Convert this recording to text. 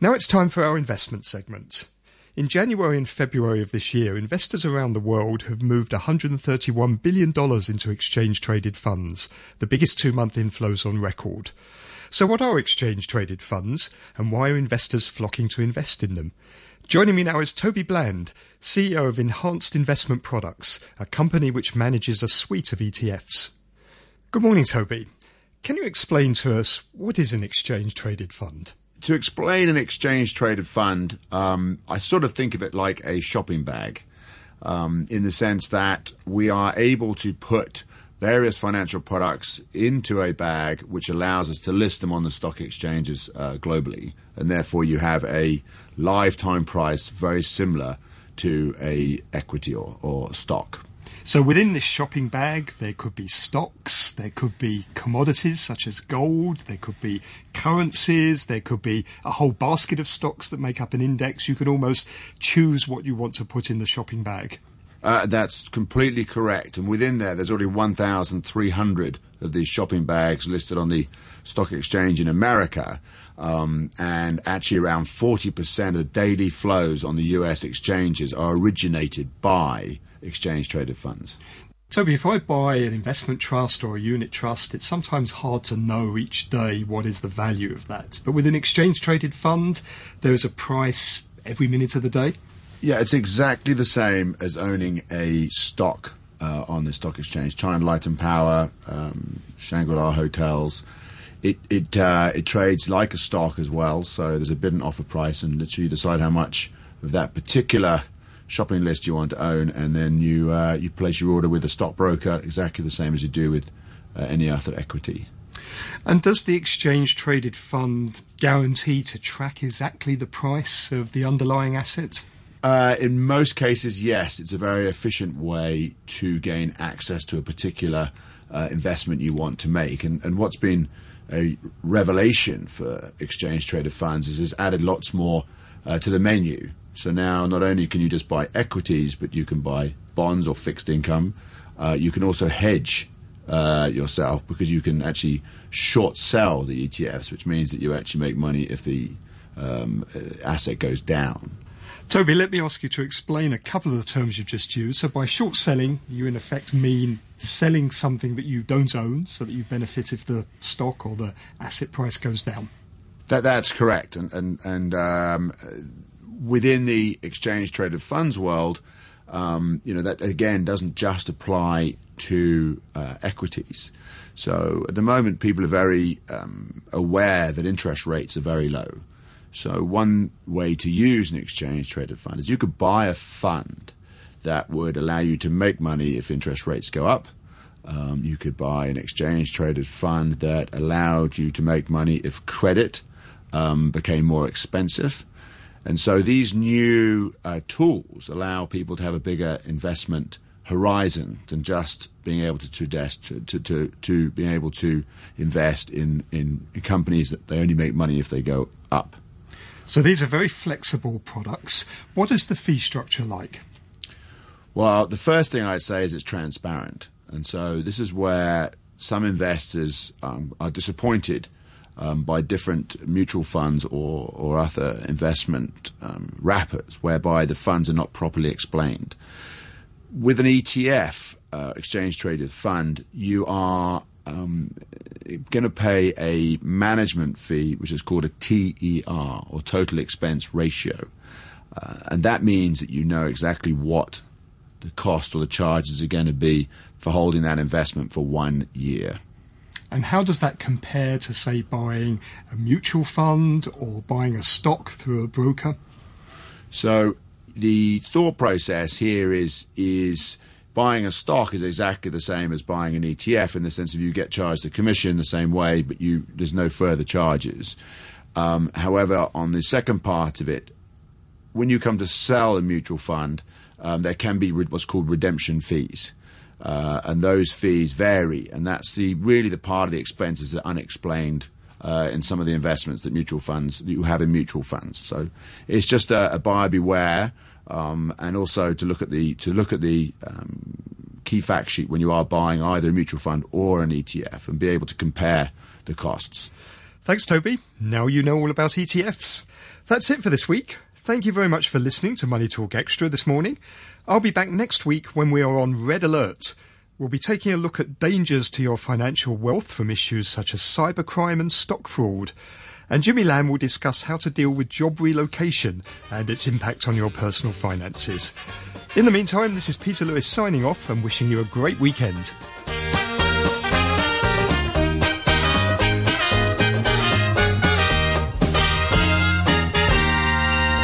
Now it's time for our investment segment. In January and February of this year, investors around the world have moved $131 billion into exchange traded funds, the biggest two month inflows on record. So, what are exchange traded funds and why are investors flocking to invest in them? Joining me now is Toby Bland, CEO of Enhanced Investment Products, a company which manages a suite of ETFs. Good morning, Toby. Can you explain to us what is an exchange traded fund? To explain an exchange traded fund, um, I sort of think of it like a shopping bag, um, in the sense that we are able to put various financial products into a bag, which allows us to list them on the stock exchanges uh, globally, and therefore you have a lifetime price very similar to a equity or, or stock. So within this shopping bag, there could be stocks, there could be commodities such as gold, there could be currencies, there could be a whole basket of stocks that make up an index. You could almost choose what you want to put in the shopping bag. Uh, that's completely correct. And within there, there's already 1,300 of these shopping bags listed on the stock exchange in America. Um, and actually, around 40% of the daily flows on the US exchanges are originated by exchange traded funds. Toby, if I buy an investment trust or a unit trust, it's sometimes hard to know each day what is the value of that. But with an exchange traded fund, there is a price every minute of the day. Yeah, it's exactly the same as owning a stock uh, on the stock exchange. China Light and Power, um, Shangri La Hotels. It it uh, it trades like a stock as well. So there's a bid and offer price, and literally you decide how much of that particular shopping list you want to own, and then you uh, you place your order with a stockbroker, exactly the same as you do with uh, any other equity. And does the exchange traded fund guarantee to track exactly the price of the underlying asset? Uh, in most cases, yes. It's a very efficient way to gain access to a particular uh, investment you want to make. And, and what's been a revelation for exchange traded funds is it's added lots more uh, to the menu. So now not only can you just buy equities, but you can buy bonds or fixed income. Uh, you can also hedge uh, yourself because you can actually short sell the ETFs, which means that you actually make money if the um, asset goes down. Toby, let me ask you to explain a couple of the terms you've just used. So, by short selling, you in effect mean selling something that you don't own so that you benefit if the stock or the asset price goes down. That, that's correct. And, and, and um, within the exchange traded funds world, um, you know, that again doesn't just apply to uh, equities. So at the moment, people are very um, aware that interest rates are very low. So one way to use an exchange traded fund is you could buy a fund that would allow you to make money if interest rates go up. Um, you could buy an exchange traded fund that allowed you to make money if credit um, became more expensive. And so these new uh, tools allow people to have a bigger investment horizon than just being able to to, to, to, to being able to invest in, in companies that they only make money if they go up. So these are very flexible products. What is the fee structure like? Well, the first thing I'd say is it's transparent. And so this is where some investors um, are disappointed um, by different mutual funds or, or other investment um, wrappers, whereby the funds are not properly explained. With an ETF, uh, exchange traded fund, you are um, going to pay a management fee, which is called a TER, or total expense ratio. Uh, and that means that you know exactly what the cost or the charges are going to be for holding that investment for one year. And how does that compare to, say, buying a mutual fund or buying a stock through a broker? So the thought process here is is buying a stock is exactly the same as buying an ETF in the sense of you get charged a commission the same way, but you there's no further charges. Um, however, on the second part of it, when you come to sell a mutual fund, um, there can be what's called redemption fees. Uh, and those fees vary, and that's the really the part of the expenses that are unexplained uh, in some of the investments that mutual funds that you have in mutual funds. So it's just a, a buyer beware, um, and also to look at the to look at the um, key fact sheet when you are buying either a mutual fund or an ETF, and be able to compare the costs. Thanks, Toby. Now you know all about ETFs. That's it for this week. Thank you very much for listening to Money Talk Extra this morning. I'll be back next week when we are on Red Alert. We'll be taking a look at dangers to your financial wealth from issues such as cybercrime and stock fraud. And Jimmy Lamb will discuss how to deal with job relocation and its impact on your personal finances. In the meantime, this is Peter Lewis signing off and wishing you a great weekend.